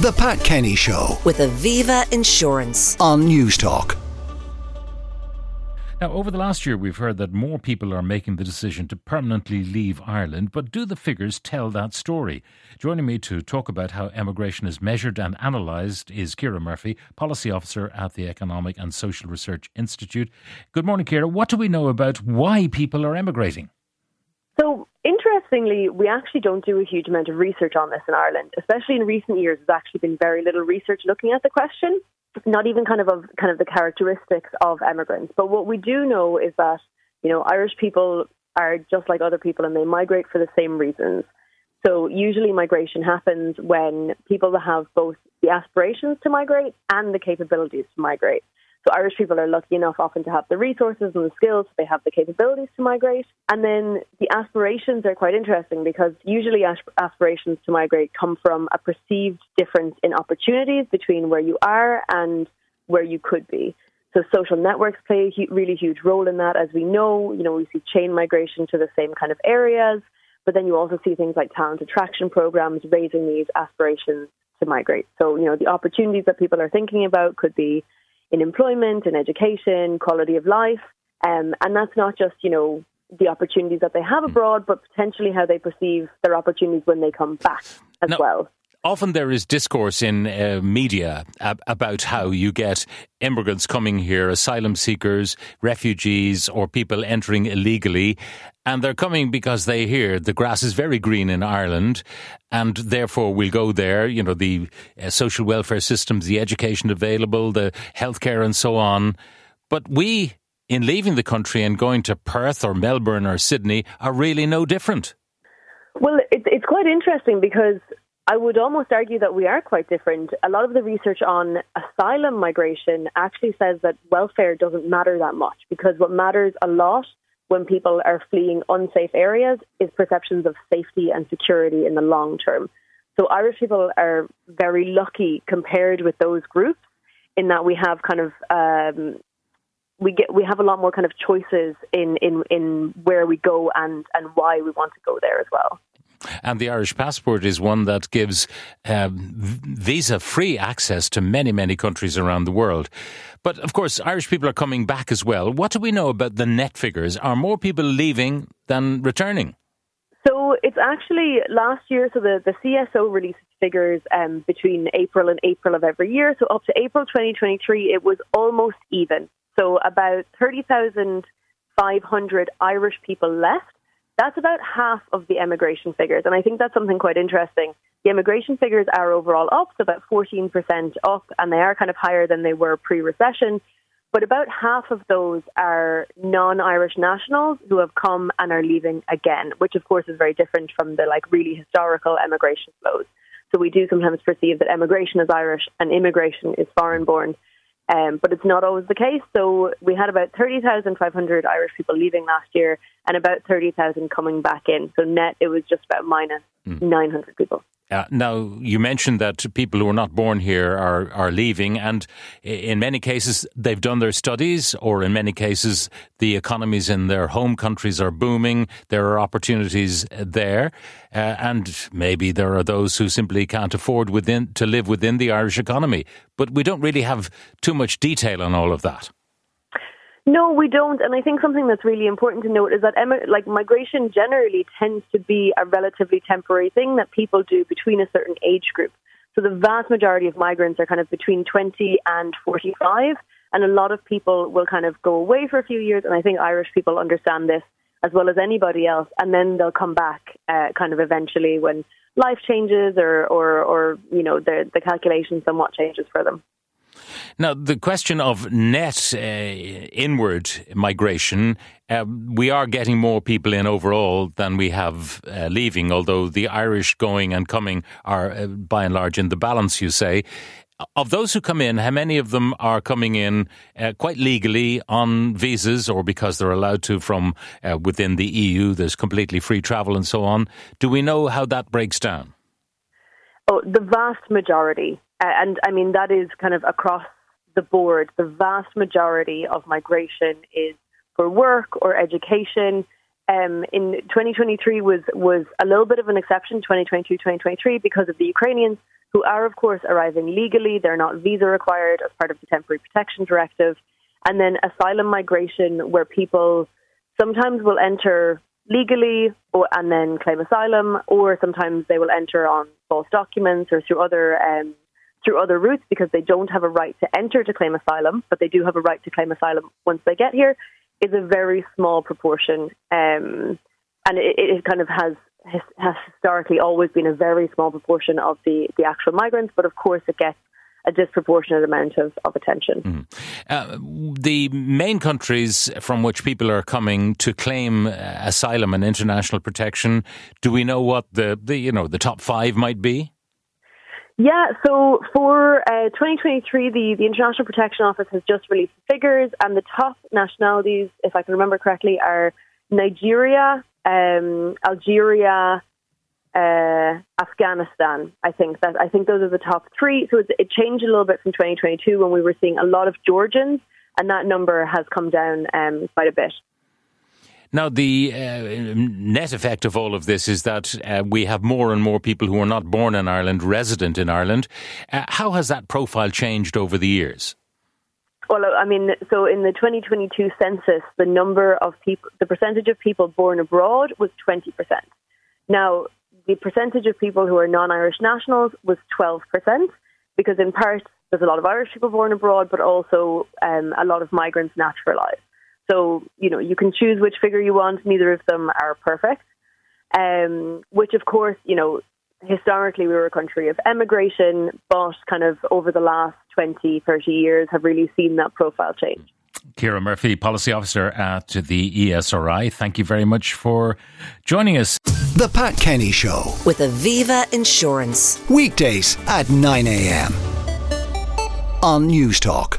The Pat Kenny Show with Aviva Insurance. on Newstalk. Now, over the last year, we've heard that more people are making the decision to permanently leave Ireland, but do the figures tell that story? Joining me to talk about how emigration is measured and analysed is Keire Murphy, Policy Officer at the Economic and Social Research Institute. Good morning, Keire. What do we know about why people are emigrating? So, interestingly, we actually don't do a huge amount of research on this in Ireland. Especially in recent years, there's actually been very little research looking at the question, not even kind of of kind of the characteristics of emigrants. But what we do know is that you know Irish people are just like other people, and they migrate for the same reasons. So usually migration happens when people have both the aspirations to migrate and the capabilities to migrate. So Irish people are lucky enough often to have the resources and the skills, they have the capabilities to migrate. And then the aspirations are quite interesting because usually aspirations to migrate come from a perceived difference in opportunities between where you are and where you could be. So social networks play a really huge role in that. As we know, you know, we see chain migration to the same kind of areas, but then you also see things like talent attraction programs raising these aspirations to migrate. So, you know, the opportunities that people are thinking about could be in employment, in education, quality of life. Um, and that's not just, you know, the opportunities that they have abroad, but potentially how they perceive their opportunities when they come back as Now- well. Often there is discourse in uh, media ab- about how you get immigrants coming here, asylum seekers, refugees, or people entering illegally, and they're coming because they hear the grass is very green in Ireland, and therefore we'll go there. You know, the uh, social welfare systems, the education available, the healthcare, and so on. But we, in leaving the country and going to Perth or Melbourne or Sydney, are really no different. Well, it, it's quite interesting because I would almost argue that we are quite different. A lot of the research on asylum migration actually says that welfare doesn't matter that much because what matters a lot when people are fleeing unsafe areas is perceptions of safety and security in the long term. So Irish people are very lucky compared with those groups in that we have kind of um, we get we have a lot more kind of choices in in in where we go and and why we want to go there as well. And the Irish passport is one that gives um, visa free access to many, many countries around the world. But of course, Irish people are coming back as well. What do we know about the net figures? Are more people leaving than returning? So it's actually last year. So the, the CSO released figures um, between April and April of every year. So up to April 2023, it was almost even. So about 30,500 Irish people left. That's about half of the emigration figures. And I think that's something quite interesting. The immigration figures are overall up, so about 14% up, and they are kind of higher than they were pre recession. But about half of those are non Irish nationals who have come and are leaving again, which of course is very different from the like really historical emigration flows. So we do sometimes perceive that emigration is Irish and immigration is foreign born. Um, but it's not always the case. So we had about 30,500 Irish people leaving last year and about 30,000 coming back in. So net, it was just about minus 900 people. Uh, now, you mentioned that people who are not born here are, are leaving, and in many cases, they've done their studies, or in many cases, the economies in their home countries are booming. There are opportunities uh, there, uh, and maybe there are those who simply can't afford within to live within the Irish economy. But we don't really have too much detail on all of that. No, we don't. And I think something that's really important to note is that like migration generally tends to be a relatively temporary thing that people do between a certain age group. So the vast majority of migrants are kind of between 20 and 45. And a lot of people will kind of go away for a few years. And I think Irish people understand this as well as anybody else. And then they'll come back uh, kind of eventually when life changes or, or, or you know, the, the calculation somewhat changes for them. Now, the question of net uh, inward migration, uh, we are getting more people in overall than we have uh, leaving, although the Irish going and coming are uh, by and large in the balance, you say. Of those who come in, how many of them are coming in uh, quite legally on visas or because they're allowed to from uh, within the EU? There's completely free travel and so on. Do we know how that breaks down? Oh, the vast majority, and I mean that is kind of across the board. The vast majority of migration is for work or education. Um, in 2023 was was a little bit of an exception, 2022, 2023, because of the Ukrainians. who are, of course, arriving legally. They're not visa required as part of the Temporary Protection Directive. And then asylum migration, where people sometimes will enter legally or, and then claim asylum, or sometimes they will enter on false documents or through other um, through other routes because they don't have a right to enter to claim asylum, but they do have a right to claim asylum once they get here, is a very small proportion, um, and it, it kind of has has historically always been a very small proportion of the the actual migrants, but of course it gets a disproportionate amount of, of attention. Mm. Uh, the main countries from which people are coming to claim uh, asylum and international protection, do we know what the, the you know the top five might be? Yeah, so for uh, 2023, the, the International Protection Office has just released the figures, and the top nationalities, if I can remember correctly, are Nigeria, um, Algeria, uh, Afghanistan. I think that I think those are the top three. So it changed a little bit from 2022 when we were seeing a lot of Georgians, and that number has come down um, quite a bit. Now, the uh, net effect of all of this is that uh, we have more and more people who are not born in Ireland resident in Ireland. Uh, how has that profile changed over the years? Well, I mean, so in the 2022 census, the number of people, the percentage of people born abroad was 20%. Now, the percentage of people who are non Irish nationals was 12%, because in part, there's a lot of Irish people born abroad, but also um, a lot of migrants naturalised. So, you know, you can choose which figure you want. Neither of them are perfect. Um, which, of course, you know, historically we were a country of emigration, but kind of over the last 20, 30 years have really seen that profile change. Keire Murphy, Policy Officer at the ESRI, thank you very much for joining us. The Pat Kenny Show with Aviva Insurance. Weekdays at 9 a.m. on Newstalk.